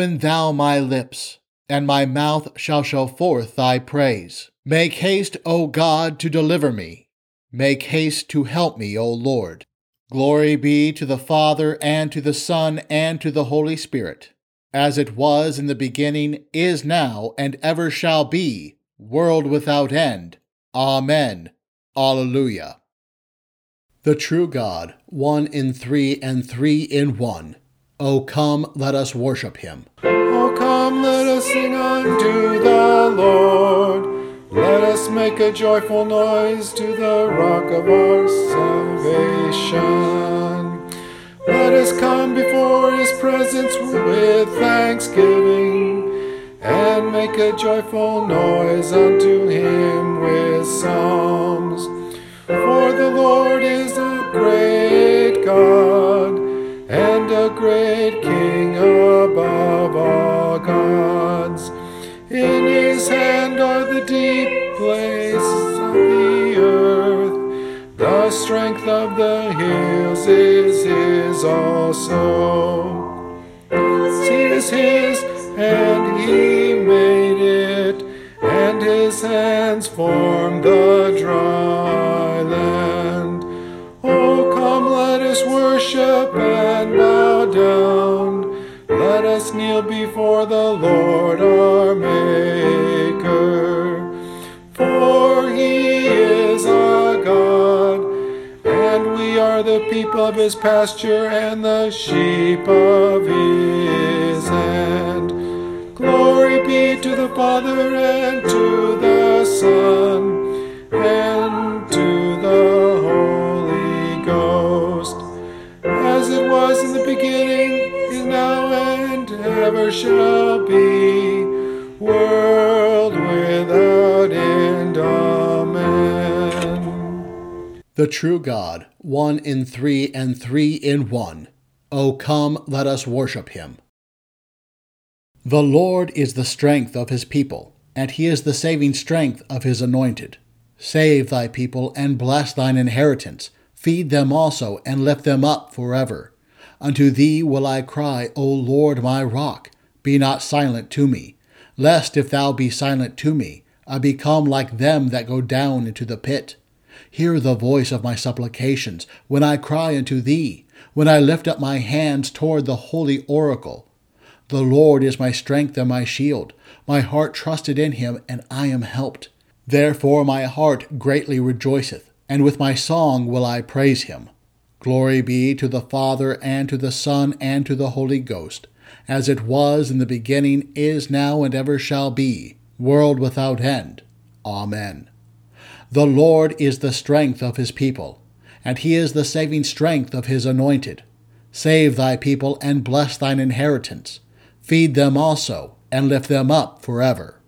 Open thou my lips, and my mouth shall show forth thy praise. Make haste, O God, to deliver me. Make haste to help me, O Lord. Glory be to the Father, and to the Son, and to the Holy Spirit, as it was in the beginning, is now, and ever shall be, world without end. Amen. Alleluia. The true God, one in three and three in one. O come, let us worship him. O come, let us sing unto the Lord. Let us make a joyful noise to the rock of our salvation. Let us come before his presence with thanksgiving and make a joyful noise unto hills is his also. Sea is his, and he made it, and his hands formed the dry land. Oh, come, let us worship and bow down. Let us kneel before the Lord our people of his pasture and the sheep of his hand. Glory be to the Father and to the Son and to the Holy Ghost, as it was in the beginning, is now, and ever shall be, world The true God, one in three and three in one. O come, let us worship him. The Lord is the strength of his people, and he is the saving strength of his anointed. Save thy people and bless thine inheritance. Feed them also and lift them up forever. Unto thee will I cry, O Lord my rock. Be not silent to me, lest if thou be silent to me, I become like them that go down into the pit. Hear the voice of my supplications when I cry unto thee, when I lift up my hands toward the holy oracle. The Lord is my strength and my shield. My heart trusted in him, and I am helped. Therefore my heart greatly rejoiceth, and with my song will I praise him. Glory be to the Father, and to the Son, and to the Holy Ghost, as it was in the beginning, is now, and ever shall be, world without end. Amen. The Lord is the strength of his people, and he is the saving strength of his anointed. Save thy people and bless thine inheritance. Feed them also, and lift them up forever.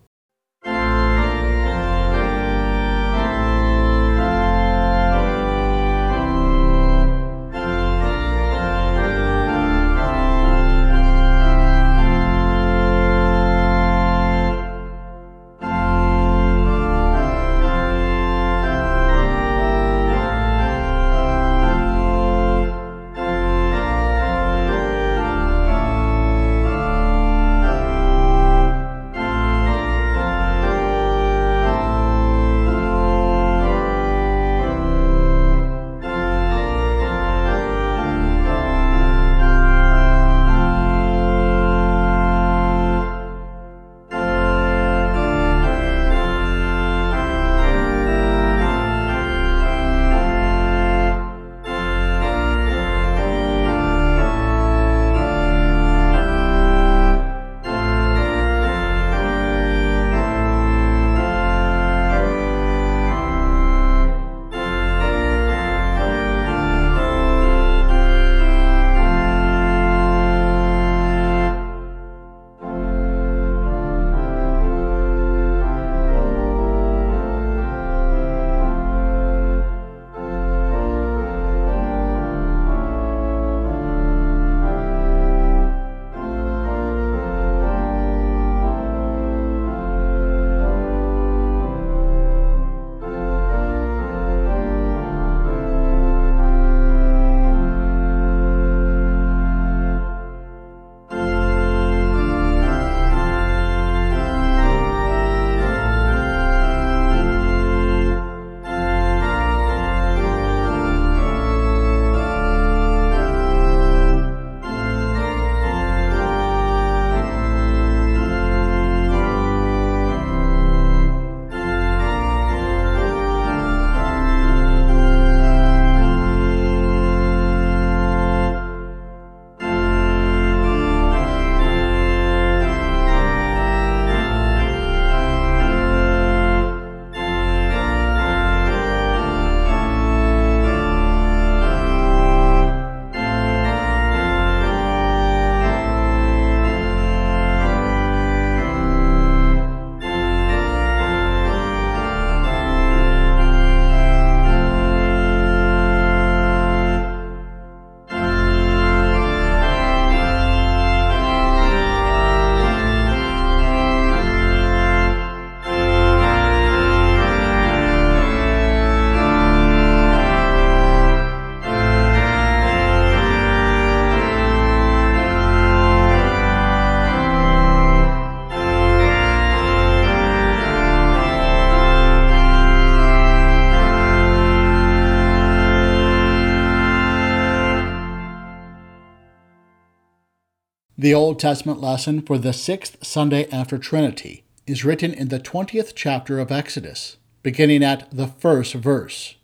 The Old Testament lesson for the sixth Sunday after Trinity is written in the 20th chapter of Exodus, beginning at the first verse.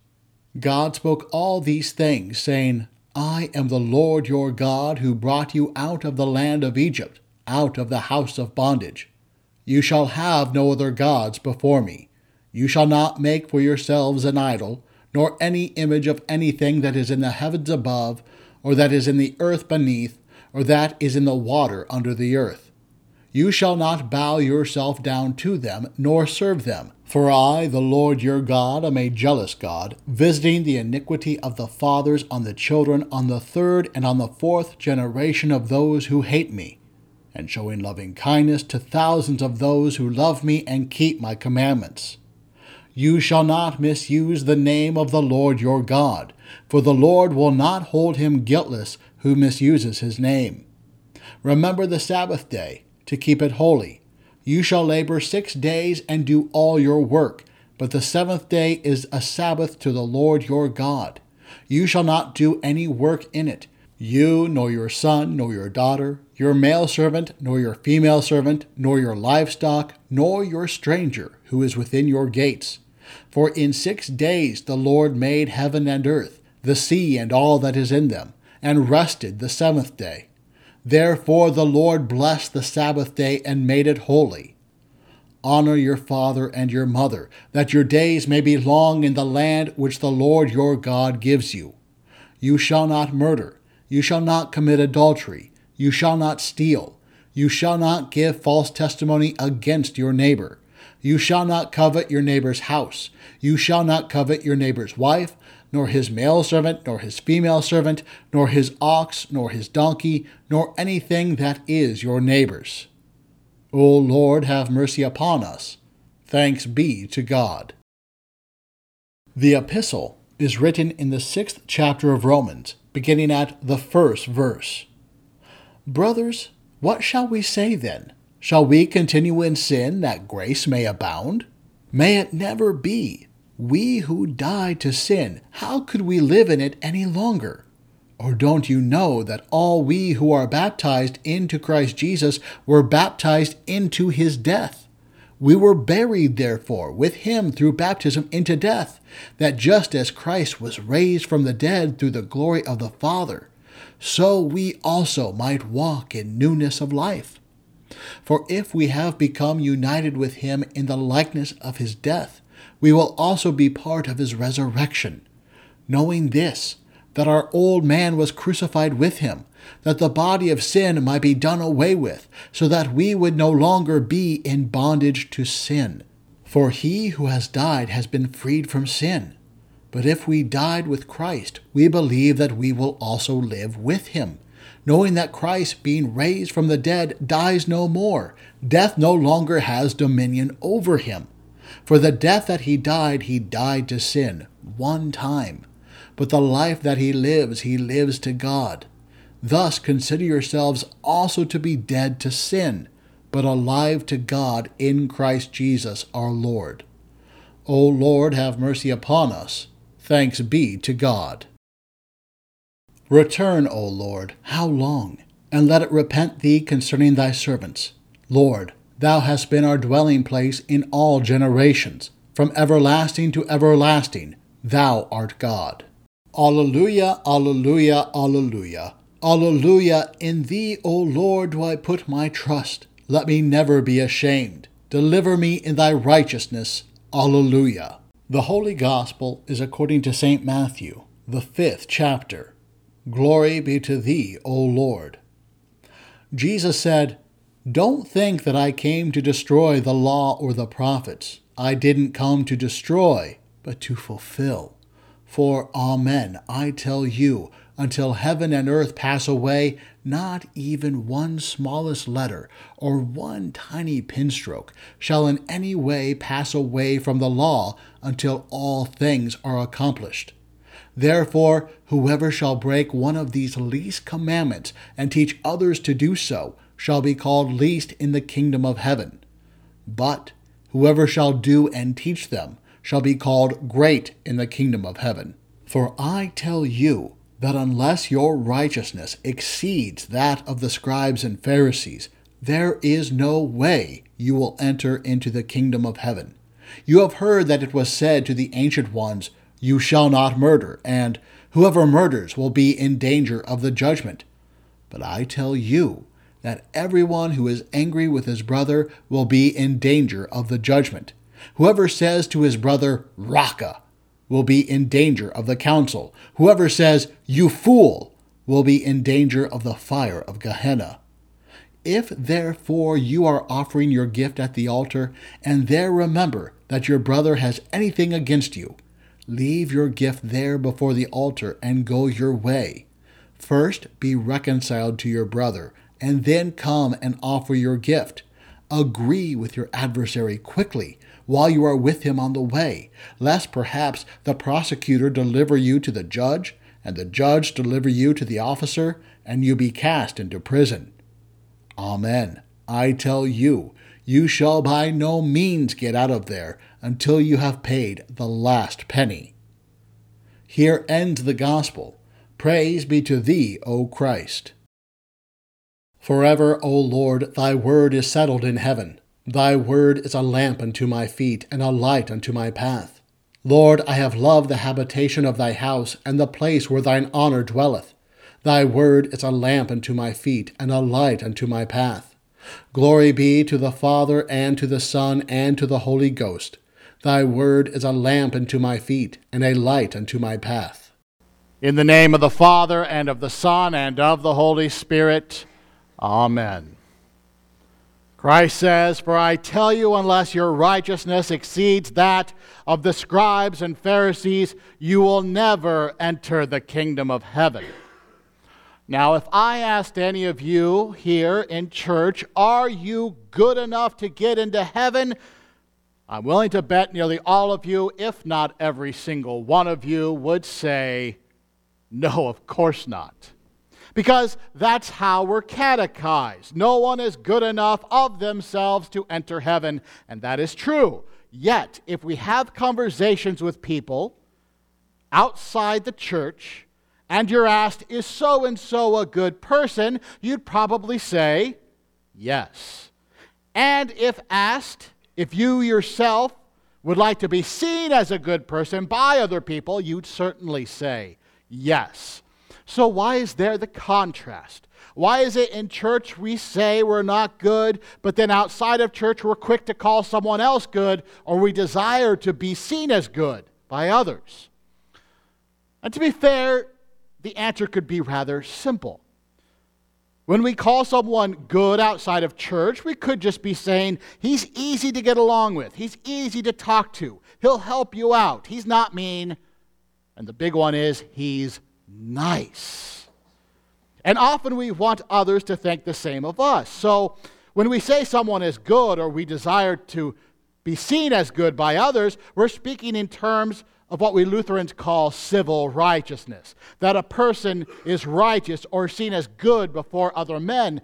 God spoke all these things, saying, I am the Lord your God who brought you out of the land of Egypt, out of the house of bondage. You shall have no other gods before me. You shall not make for yourselves an idol, nor any image of anything that is in the heavens above, or that is in the earth beneath, or that is in the water under the earth. You shall not bow yourself down to them, nor serve them. For I, the Lord your God, am a jealous God, visiting the iniquity of the fathers on the children, on the third and on the fourth generation of those who hate me, and showing loving kindness to thousands of those who love me and keep my commandments. You shall not misuse the name of the Lord your God, for the Lord will not hold him guiltless who misuses his name. Remember the Sabbath day, to keep it holy. You shall labor six days and do all your work, but the seventh day is a Sabbath to the Lord your God. You shall not do any work in it, you, nor your son, nor your daughter, your male servant, nor your female servant, nor your livestock, nor your stranger who is within your gates. For in six days the Lord made heaven and earth, the sea and all that is in them and rested the seventh day. Therefore the Lord blessed the Sabbath day and made it holy. Honor your father and your mother, that your days may be long in the land which the Lord your God gives you. You shall not murder, you shall not commit adultery, you shall not steal, you shall not give false testimony against your neighbor. You shall not covet your neighbor's house. You shall not covet your neighbor's wife, nor his male servant, nor his female servant, nor his ox, nor his donkey, nor anything that is your neighbor's. O Lord, have mercy upon us. Thanks be to God. The epistle is written in the sixth chapter of Romans, beginning at the first verse. Brothers, what shall we say then? Shall we continue in sin that grace may abound? May it never be. We who died to sin, how could we live in it any longer? Or don't you know that all we who are baptized into Christ Jesus were baptized into his death? We were buried, therefore, with him through baptism into death, that just as Christ was raised from the dead through the glory of the Father, so we also might walk in newness of life. For if we have become united with him in the likeness of his death, we will also be part of his resurrection, knowing this, that our old man was crucified with him, that the body of sin might be done away with, so that we would no longer be in bondage to sin. For he who has died has been freed from sin. But if we died with Christ, we believe that we will also live with him, knowing that Christ, being raised from the dead, dies no more. Death no longer has dominion over him. For the death that he died, he died to sin one time. But the life that he lives, he lives to God. Thus consider yourselves also to be dead to sin, but alive to God in Christ Jesus our Lord. O Lord, have mercy upon us. Thanks be to God. Return, O Lord, how long? And let it repent thee concerning thy servants. Lord, Thou hast been our dwelling place in all generations. From everlasting to everlasting, Thou art God. Alleluia, Alleluia, Alleluia. Alleluia, in Thee, O Lord, do I put my trust. Let me never be ashamed. Deliver me in Thy righteousness. Alleluia. The Holy Gospel is according to St. Matthew, the fifth chapter. Glory be to Thee, O Lord. Jesus said, don't think that I came to destroy the law or the prophets. I didn't come to destroy, but to fulfill. For, Amen, I tell you, until heaven and earth pass away, not even one smallest letter or one tiny pinstroke shall in any way pass away from the law until all things are accomplished. Therefore, whoever shall break one of these least commandments and teach others to do so, shall be called least in the kingdom of heaven. But whoever shall do and teach them shall be called great in the kingdom of heaven. For I tell you that unless your righteousness exceeds that of the scribes and Pharisees, there is no way you will enter into the kingdom of heaven. You have heard that it was said to the ancient ones, You shall not murder, and whoever murders will be in danger of the judgment. But I tell you that everyone who is angry with his brother will be in danger of the judgment. Whoever says to his brother, Raca, will be in danger of the council. Whoever says, You fool, will be in danger of the fire of Gehenna. If therefore you are offering your gift at the altar, and there remember that your brother has anything against you, leave your gift there before the altar and go your way. First be reconciled to your brother, and then come and offer your gift. Agree with your adversary quickly while you are with him on the way, lest perhaps the prosecutor deliver you to the judge, and the judge deliver you to the officer, and you be cast into prison. Amen. I tell you, you shall by no means get out of there until you have paid the last penny. Here ends the gospel. Praise be to thee, O Christ. Forever, O Lord, thy word is settled in heaven. Thy word is a lamp unto my feet and a light unto my path. Lord, I have loved the habitation of thy house and the place where thine honor dwelleth. Thy word is a lamp unto my feet and a light unto my path. Glory be to the Father and to the Son and to the Holy Ghost. Thy word is a lamp unto my feet and a light unto my path. In the name of the Father and of the Son and of the Holy Spirit. Amen. Christ says, For I tell you, unless your righteousness exceeds that of the scribes and Pharisees, you will never enter the kingdom of heaven. Now, if I asked any of you here in church, are you good enough to get into heaven? I'm willing to bet nearly all of you, if not every single one of you, would say, no, of course not. Because that's how we're catechized. No one is good enough of themselves to enter heaven, and that is true. Yet, if we have conversations with people outside the church, and you're asked, Is so and so a good person? you'd probably say, Yes. And if asked, if you yourself would like to be seen as a good person by other people, you'd certainly say, Yes. So, why is there the contrast? Why is it in church we say we're not good, but then outside of church we're quick to call someone else good, or we desire to be seen as good by others? And to be fair, the answer could be rather simple. When we call someone good outside of church, we could just be saying, he's easy to get along with, he's easy to talk to, he'll help you out, he's not mean. And the big one is, he's nice. And often we want others to think the same of us. So when we say someone is good or we desire to be seen as good by others, we're speaking in terms of what we Lutherans call civil righteousness that a person is righteous or seen as good before other men,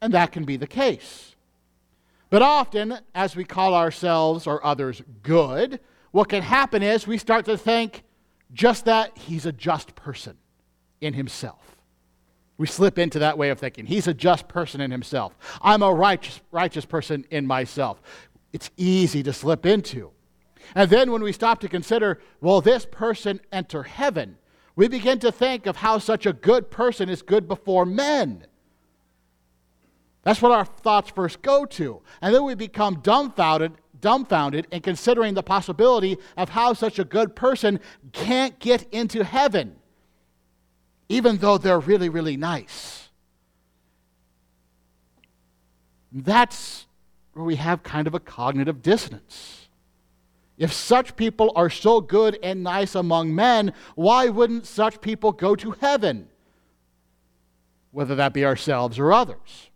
and that can be the case. But often, as we call ourselves or others good, what can happen is we start to think just that he's a just person in himself. We slip into that way of thinking. He's a just person in himself. I'm a righteous, righteous person in myself. It's easy to slip into. And then when we stop to consider, will this person enter heaven? We begin to think of how such a good person is good before men. That's what our thoughts first go to. And then we become dumbfounded, dumbfounded and considering the possibility of how such a good person can't get into heaven, even though they're really, really nice. That's where we have kind of a cognitive dissonance. If such people are so good and nice among men, why wouldn't such people go to heaven? Whether that be ourselves or others.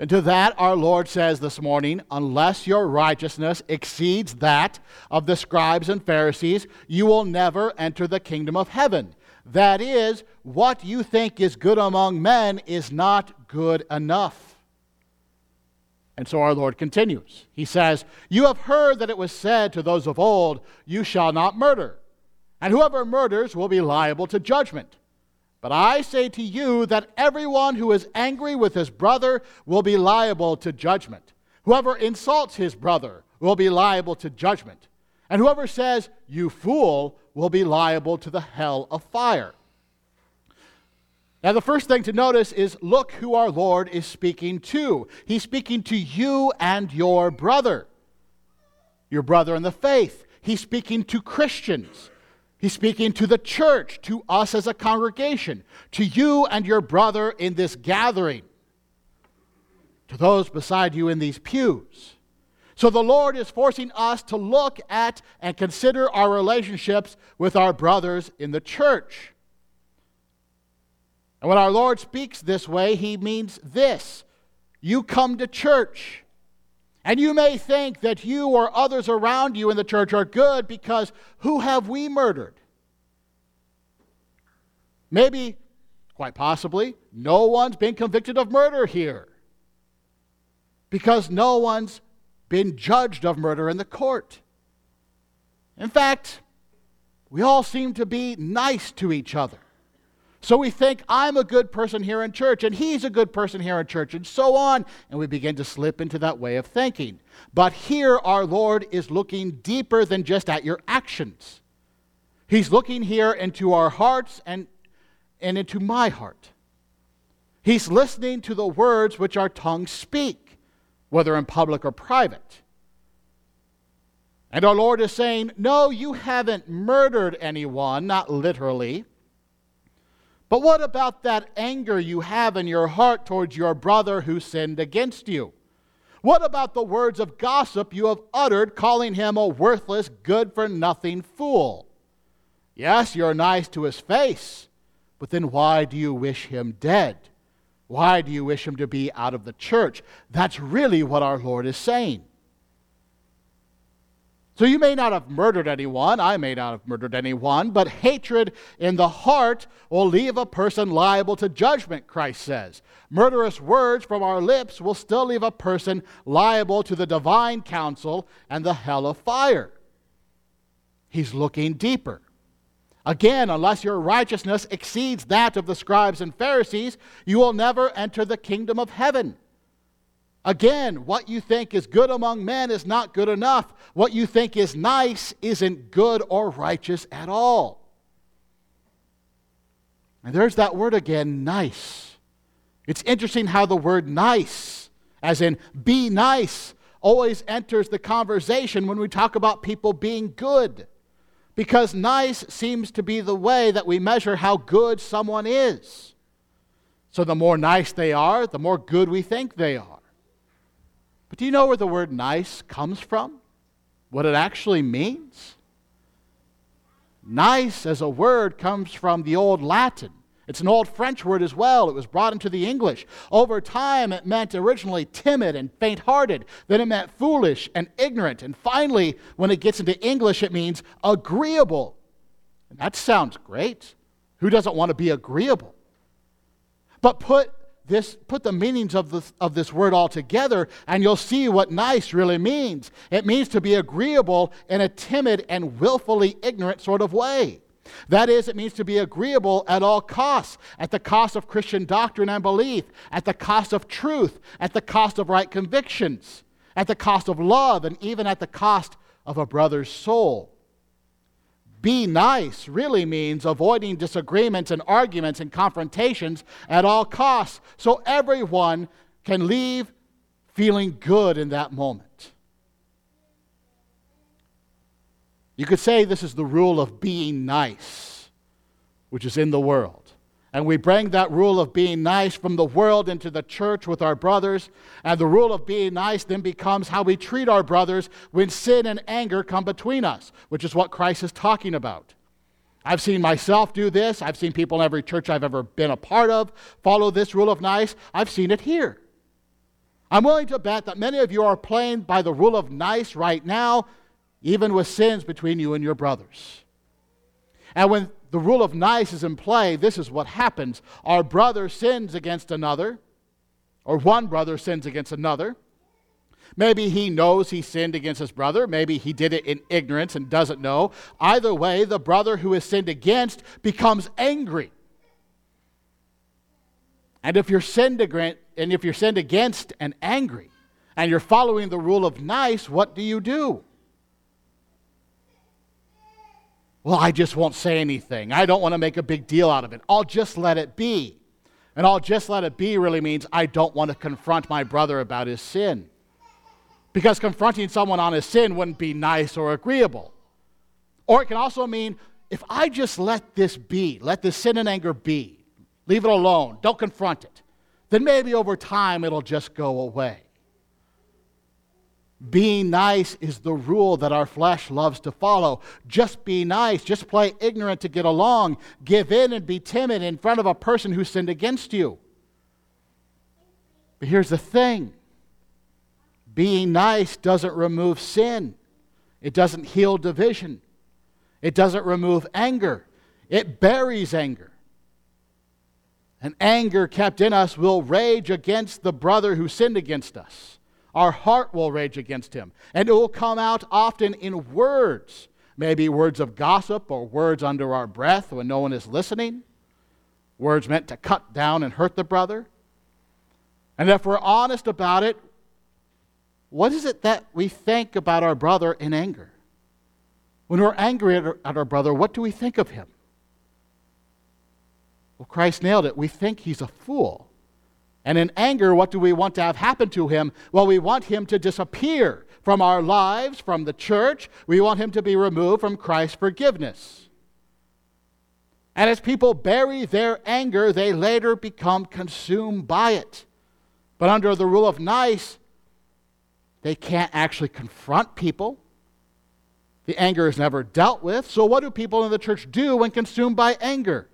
And to that, our Lord says this morning unless your righteousness exceeds that of the scribes and Pharisees, you will never enter the kingdom of heaven. That is, what you think is good among men is not good enough. And so our Lord continues. He says, You have heard that it was said to those of old, You shall not murder. and whoever murders will be liable to judgment. But I say to you that everyone who is angry with his brother will be liable to judgment. Whoever insults his brother will be liable to judgment. And whoever says, You fool, will be liable to the hell of fire. Now, the first thing to notice is look who our Lord is speaking to. He's speaking to you and your brother, your brother in the faith. He's speaking to Christians. He's speaking to the church, to us as a congregation, to you and your brother in this gathering, to those beside you in these pews. So the Lord is forcing us to look at and consider our relationships with our brothers in the church. And when our Lord speaks this way, he means this you come to church. And you may think that you or others around you in the church are good because who have we murdered? Maybe, quite possibly, no one's been convicted of murder here because no one's been judged of murder in the court. In fact, we all seem to be nice to each other. So we think, I'm a good person here in church, and he's a good person here in church, and so on. And we begin to slip into that way of thinking. But here, our Lord is looking deeper than just at your actions. He's looking here into our hearts and, and into my heart. He's listening to the words which our tongues speak, whether in public or private. And our Lord is saying, No, you haven't murdered anyone, not literally. But what about that anger you have in your heart towards your brother who sinned against you? What about the words of gossip you have uttered, calling him a worthless, good for nothing fool? Yes, you're nice to his face, but then why do you wish him dead? Why do you wish him to be out of the church? That's really what our Lord is saying. So you may not have murdered anyone, I may not have murdered anyone, but hatred in the heart will leave a person liable to judgment, Christ says. Murderous words from our lips will still leave a person liable to the divine council and the hell of fire. He's looking deeper. Again, unless your righteousness exceeds that of the scribes and Pharisees, you will never enter the kingdom of heaven. Again, what you think is good among men is not good enough. What you think is nice isn't good or righteous at all. And there's that word again, nice. It's interesting how the word nice, as in be nice, always enters the conversation when we talk about people being good. Because nice seems to be the way that we measure how good someone is. So the more nice they are, the more good we think they are. But do you know where the word nice comes from? What it actually means? Nice as a word comes from the Old Latin. It's an old French word as well. It was brought into the English. Over time, it meant originally timid and faint hearted. Then it meant foolish and ignorant. And finally, when it gets into English, it means agreeable. And that sounds great. Who doesn't want to be agreeable? But put this, put the meanings of this, of this word all together, and you'll see what nice really means. It means to be agreeable in a timid and willfully ignorant sort of way. That is, it means to be agreeable at all costs, at the cost of Christian doctrine and belief, at the cost of truth, at the cost of right convictions, at the cost of love, and even at the cost of a brother's soul. Be nice really means avoiding disagreements and arguments and confrontations at all costs so everyone can leave feeling good in that moment. You could say this is the rule of being nice, which is in the world. And we bring that rule of being nice from the world into the church with our brothers. And the rule of being nice then becomes how we treat our brothers when sin and anger come between us, which is what Christ is talking about. I've seen myself do this. I've seen people in every church I've ever been a part of follow this rule of nice. I've seen it here. I'm willing to bet that many of you are playing by the rule of nice right now, even with sins between you and your brothers. And when the rule of nice is in play, this is what happens. Our brother sins against another, or one brother sins against another. Maybe he knows he sinned against his brother. Maybe he did it in ignorance and doesn't know. Either way, the brother who is sinned against becomes angry. And if you're sinned against, and if you're sinned against and angry, and you're following the rule of nice, what do you do? Well, I just won't say anything. I don't want to make a big deal out of it. I'll just let it be. And I'll just let it be really means I don't want to confront my brother about his sin. Because confronting someone on his sin wouldn't be nice or agreeable. Or it can also mean if I just let this be, let this sin and anger be, leave it alone, don't confront it, then maybe over time it'll just go away. Being nice is the rule that our flesh loves to follow. Just be nice. Just play ignorant to get along. Give in and be timid in front of a person who sinned against you. But here's the thing being nice doesn't remove sin, it doesn't heal division, it doesn't remove anger, it buries anger. And anger kept in us will rage against the brother who sinned against us. Our heart will rage against him. And it will come out often in words, maybe words of gossip or words under our breath when no one is listening, words meant to cut down and hurt the brother. And if we're honest about it, what is it that we think about our brother in anger? When we're angry at our, brother, what do we think of him? Well, Christ nailed it. We think he's a fool. And in anger, what do we want to have happen to him? Well, we want him to disappear from our lives, from the church. We want him to be removed from Christ's forgiveness. And as people bury their anger, they later become consumed by it. But under the rule of nice, they can't actually confront people. The anger is never dealt with. So, what do people in the church do when consumed by anger?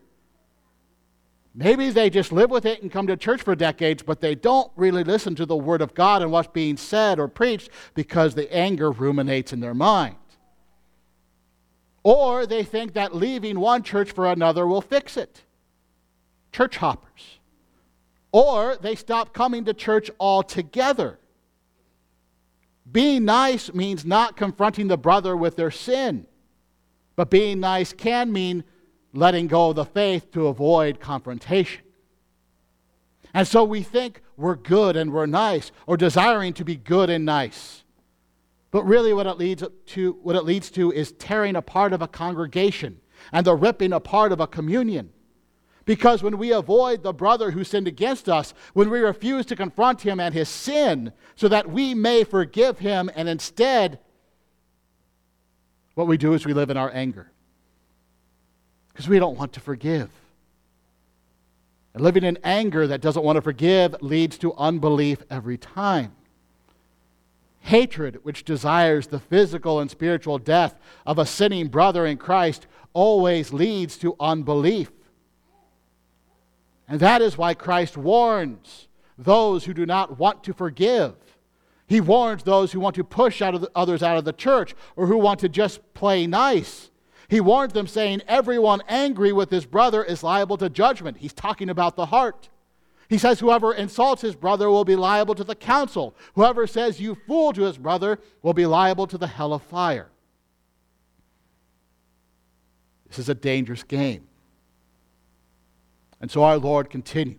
Maybe they just live with it and come to church for decades, but they don't really listen to the Word of God and what's being said or preached because the anger ruminates in their mind. Or they think that leaving one church for another will fix it. Church hoppers. Or they stop coming to church altogether. Being nice means not confronting the brother with their sin, but being nice can mean letting go of the faith to avoid confrontation. And so we think we're good and we're nice, or desiring to be good and nice. But really, what it leads to, what it leads to is tearing apart of a congregation and the ripping apart of a communion. Because when we avoid the brother who sinned against us, when we refuse to confront him and his sin so that we may forgive him, and instead, what we do is we live in our anger because we don't want to forgive. And living in anger that doesn't want to forgive leads to unbelief every time. Hatred, which desires the physical and spiritual death of a sinning brother in Christ, always leads to unbelief. And that is why Christ warns those who do not want to forgive. He warns those who want to push out the, others out of the church or who want to just play nice. He warned them, saying, Everyone angry with his brother is liable to judgment. He's talking about the heart. He says, Whoever insults his brother will be liable to the council. Whoever says, You fool to his brother will be liable to the hell of fire. This is a dangerous game. And so our Lord continues.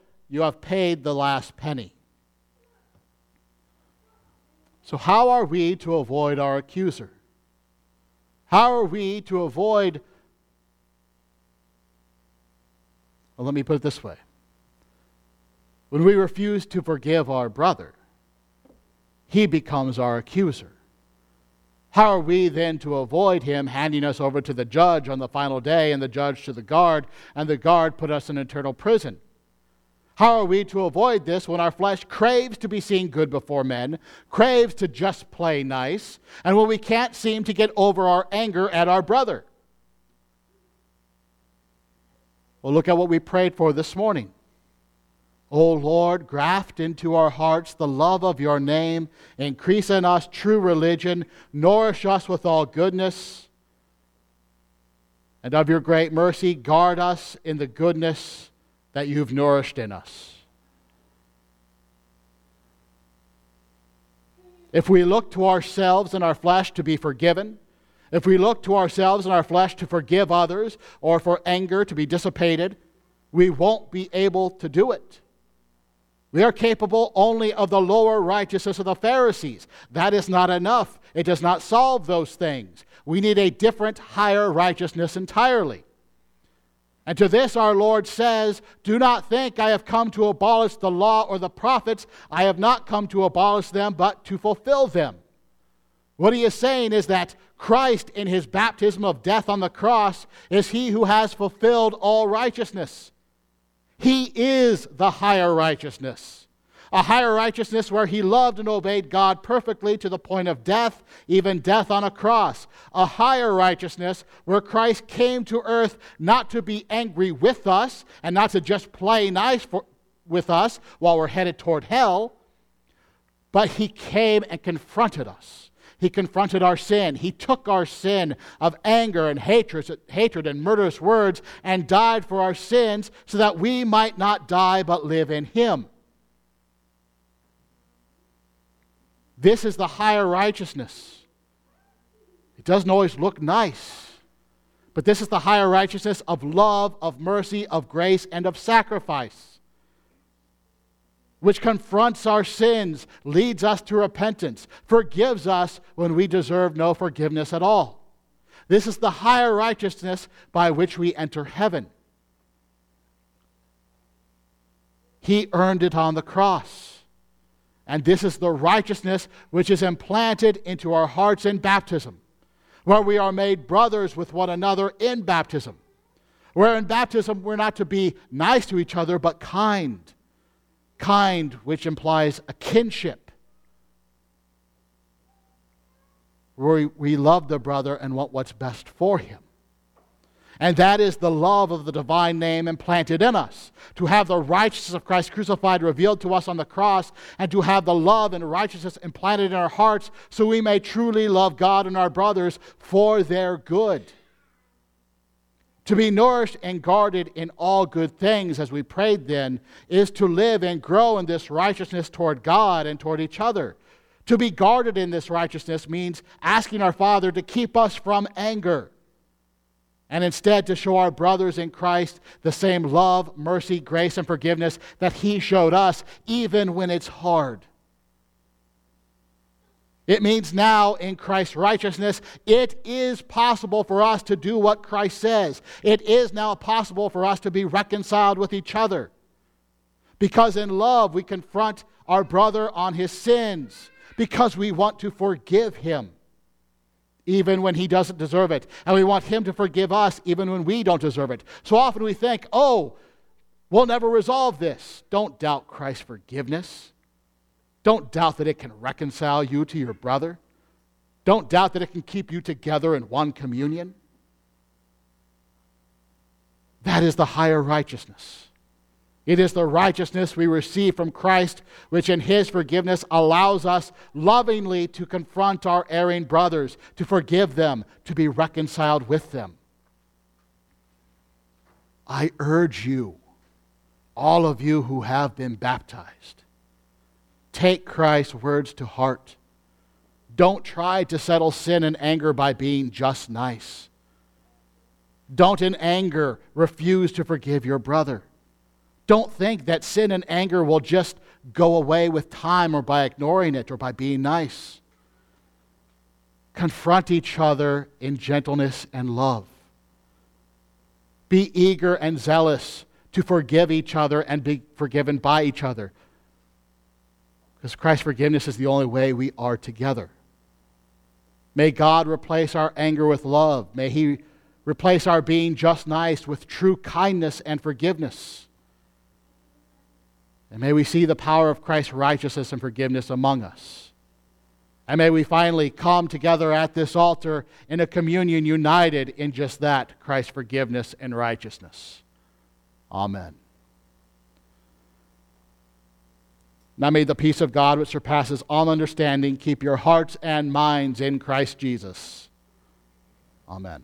you have paid the last penny. So, how are we to avoid our accuser? How are we to avoid? Well, let me put it this way. When we refuse to forgive our brother, he becomes our accuser. How are we then to avoid him handing us over to the judge on the final day and the judge to the guard and the guard put us in eternal prison? How are we to avoid this when our flesh craves to be seen good before men, craves to just play nice, and when we can't seem to get over our anger at our brother? Well, look at what we prayed for this morning. O Lord, graft into our hearts the love of your name, increase in us true religion, nourish us with all goodness, and of your great mercy, guard us in the goodness that you've nourished in us. If we look to ourselves and our flesh to be forgiven, if we look to ourselves and our flesh to forgive others or for anger to be dissipated, we won't be able to do it. We are capable only of the lower righteousness of the Pharisees. That is not enough. It does not solve those things. We need a different, higher righteousness entirely. And to this our Lord says, Do not think I have come to abolish the law or the prophets. I have not come to abolish them, but to fulfill them. What he is saying is that Christ, in his baptism of death on the cross, is he who has fulfilled all righteousness. He is the higher righteousness. A higher righteousness where he loved and obeyed God perfectly to the point of death, even death on a cross. A higher righteousness where Christ came to earth not to be angry with us and not to just play nice for, with us while we're headed toward hell, but he came and confronted us he confronted our sin. He took our sin of anger and hatred, hatred and murderous words and died for our sins so that we might not die but live in Him. This is the higher righteousness. It doesn't always look nice, but this is the higher righteousness of love, of mercy, of grace, and of sacrifice which confronts our sins, leads us to repentance, forgives us when we deserve no forgiveness at all. This is the higher righteousness by which we enter heaven. He earned it on the cross. And this is the righteousness which is implanted into our hearts in baptism, where we are made brothers with one another in baptism. Where in baptism we're not to be nice to each other, but kind kind, which implies a kinship. Where we love the brother and want what's best for him. And that is the love of the divine name implanted in us. To have the righteousness of Christ crucified revealed to us on the cross, and to have the love and righteousness implanted in our hearts so we may truly love God and our brothers for their good. To be nourished and guarded in all good things, as we prayed then, is to live and grow in this righteousness toward God and toward each other. To be guarded in this righteousness means asking our Father to keep us from anger and instead to show our brothers in Christ the same love, mercy, grace, and forgiveness that He showed us, even when it's hard. It means now in Christ's righteousness, it is possible for us to do what Christ says. It is now possible for us to be reconciled with each other. Because in love, we confront our brother on his sins, because we want to forgive him, even when he doesn't deserve it. And we want him to forgive us, even when we don't deserve it. So often we think, oh, we'll never resolve this. Don't doubt Christ's forgiveness. Don't doubt that it can reconcile you to your brother. Don't doubt that it can keep you together in one communion. That is the higher righteousness. It is the righteousness we receive from Christ, which in His forgiveness allows us lovingly to confront our erring brothers, to forgive them, to be reconciled with them. I urge you, all of you who have been baptized, Take Christ's words to heart. Don't try to settle sin and anger by being just nice. Don't, in anger, refuse to forgive your brother. Don't think that sin and anger will just go away with time or by ignoring it or by being nice. Confront each other in gentleness and love. Be eager and zealous to forgive each other and be forgiven by each other. Because Christ's forgiveness is the only way we are together. May God replace our anger with love. May He replace our being just nice with true kindness and forgiveness. And may we see the power of Christ's righteousness and forgiveness among us. And may we finally come together at this altar in a communion united in just that Christ's forgiveness and righteousness. Amen. Now may the peace of God, which surpasses all understanding, keep your hearts and minds in Christ Jesus. Amen.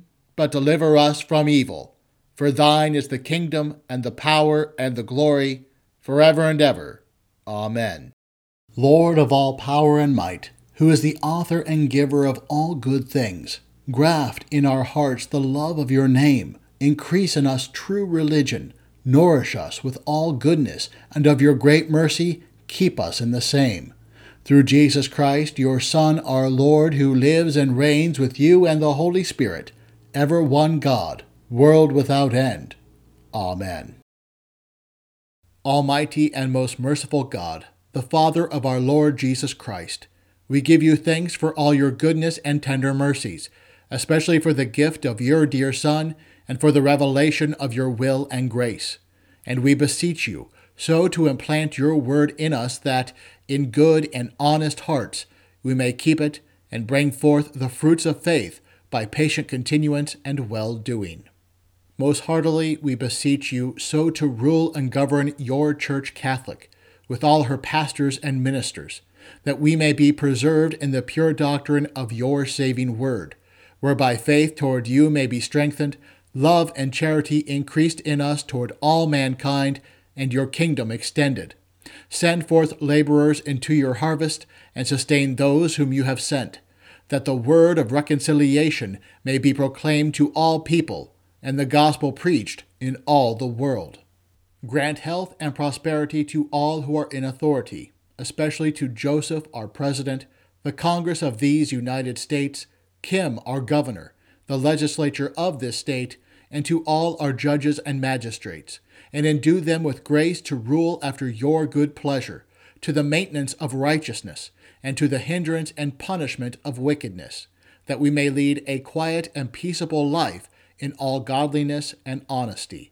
but deliver us from evil. For thine is the kingdom, and the power, and the glory, forever and ever. Amen. Lord of all power and might, who is the author and giver of all good things, graft in our hearts the love of your name increase in us true religion, nourish us with all goodness, and of your great mercy, keep us in the same. Through Jesus Christ, your Son, our Lord, who lives and reigns with you and the Holy Spirit, ever one God, world without end. Amen. Almighty and most merciful God, the Father of our Lord Jesus Christ, we give you thanks for all your goodness and tender mercies, especially for the gift of your dear Son and for the revelation of your will and grace. And we beseech you so to implant your word in us that, in good and honest hearts, we may keep it and bring forth the fruits of faith by patient continuance and well doing. Most heartily we beseech you so to rule and govern your Church Catholic, with all her pastors and ministers, that we may be preserved in the pure doctrine of your saving word, whereby faith toward you may be strengthened love and charity increased in us toward all mankind, and your kingdom extended. Send forth laborers into your harvest, and sustain those whom you have sent, that the word of reconciliation may be proclaimed to all people, and the gospel preached in all the world. Grant health and prosperity to all who are in authority, especially to Joseph, our President, the Congress of these United States, Kim, our Governor, the legislature of this state, and to all our judges and magistrates, and endue them with grace to rule after your good pleasure, to the maintenance of righteousness, and to the hindrance and punishment of wickedness, that we may lead a quiet and peaceable life in all godliness and honesty.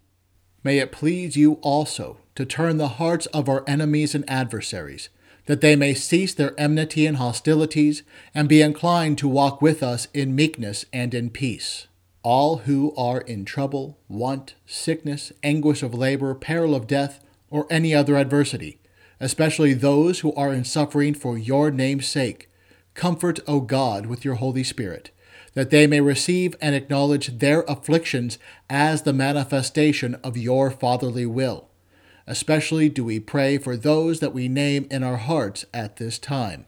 May it please you also to turn the hearts of our enemies and adversaries, that they may cease their enmity and hostilities, and be inclined to walk with us in meekness and in peace. All who are in trouble, want, sickness, anguish of labor, peril of death, or any other adversity, especially those who are in suffering for your name's sake, comfort, O God, with your Holy Spirit, that they may receive and acknowledge their afflictions as the manifestation of your fatherly will Especially do we pray for those that we name in our hearts at this time.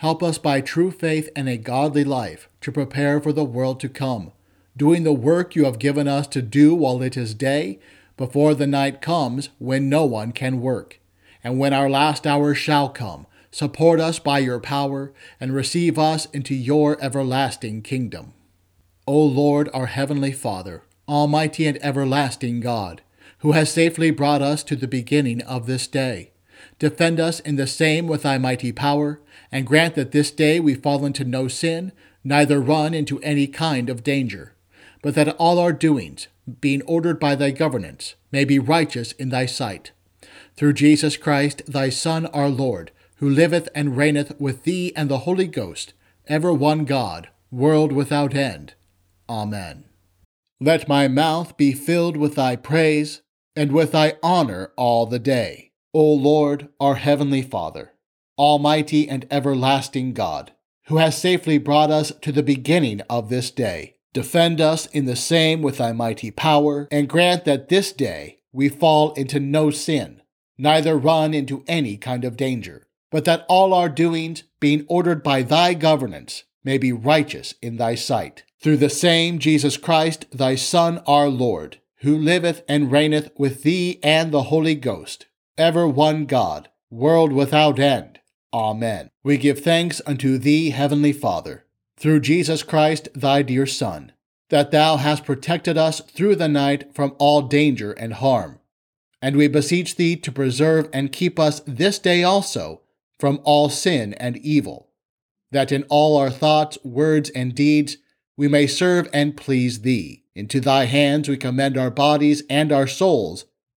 help us by true faith and a godly life to prepare for the world to come, doing the work you have given us to do while it is day, before the night comes when no one can work, and when our last hour shall come support us by your power, and receive us into your everlasting kingdom. O Lord, our heavenly Father, almighty and everlasting God, who has safely brought us to the beginning of this day, defend us in the same with thy mighty power, and grant that this day we fall into no sin, neither run into any kind of danger, but that all our doings, being ordered by thy governance, may be righteous in thy sight. Through Jesus Christ, thy Son, our Lord, who liveth and reigneth with thee and the Holy Ghost, ever one God, world without end. Amen. Let my mouth be filled with thy praise, and with thy honor all the day. O Lord, our heavenly Father, almighty and everlasting God, who has safely brought us to the beginning of this day, defend us in the same with thy mighty power, and grant that this day we fall into no sin, neither run into any kind of danger, but that all our doings, being ordered by thy governance, may be righteous in thy sight. Through the same Jesus Christ, thy Son, our Lord, who liveth and reigneth with thee and the Holy Ghost, ever one God, world without end. Amen. We give thanks unto thee, Heavenly Father, through Jesus Christ, thy dear Son, that thou hast protected us through the night from all danger and harm. And we beseech thee to preserve and keep us this day also from all sin and evil, that in all our thoughts, words, and deeds we may serve and please thee. Into thy hands we commend our bodies and our souls,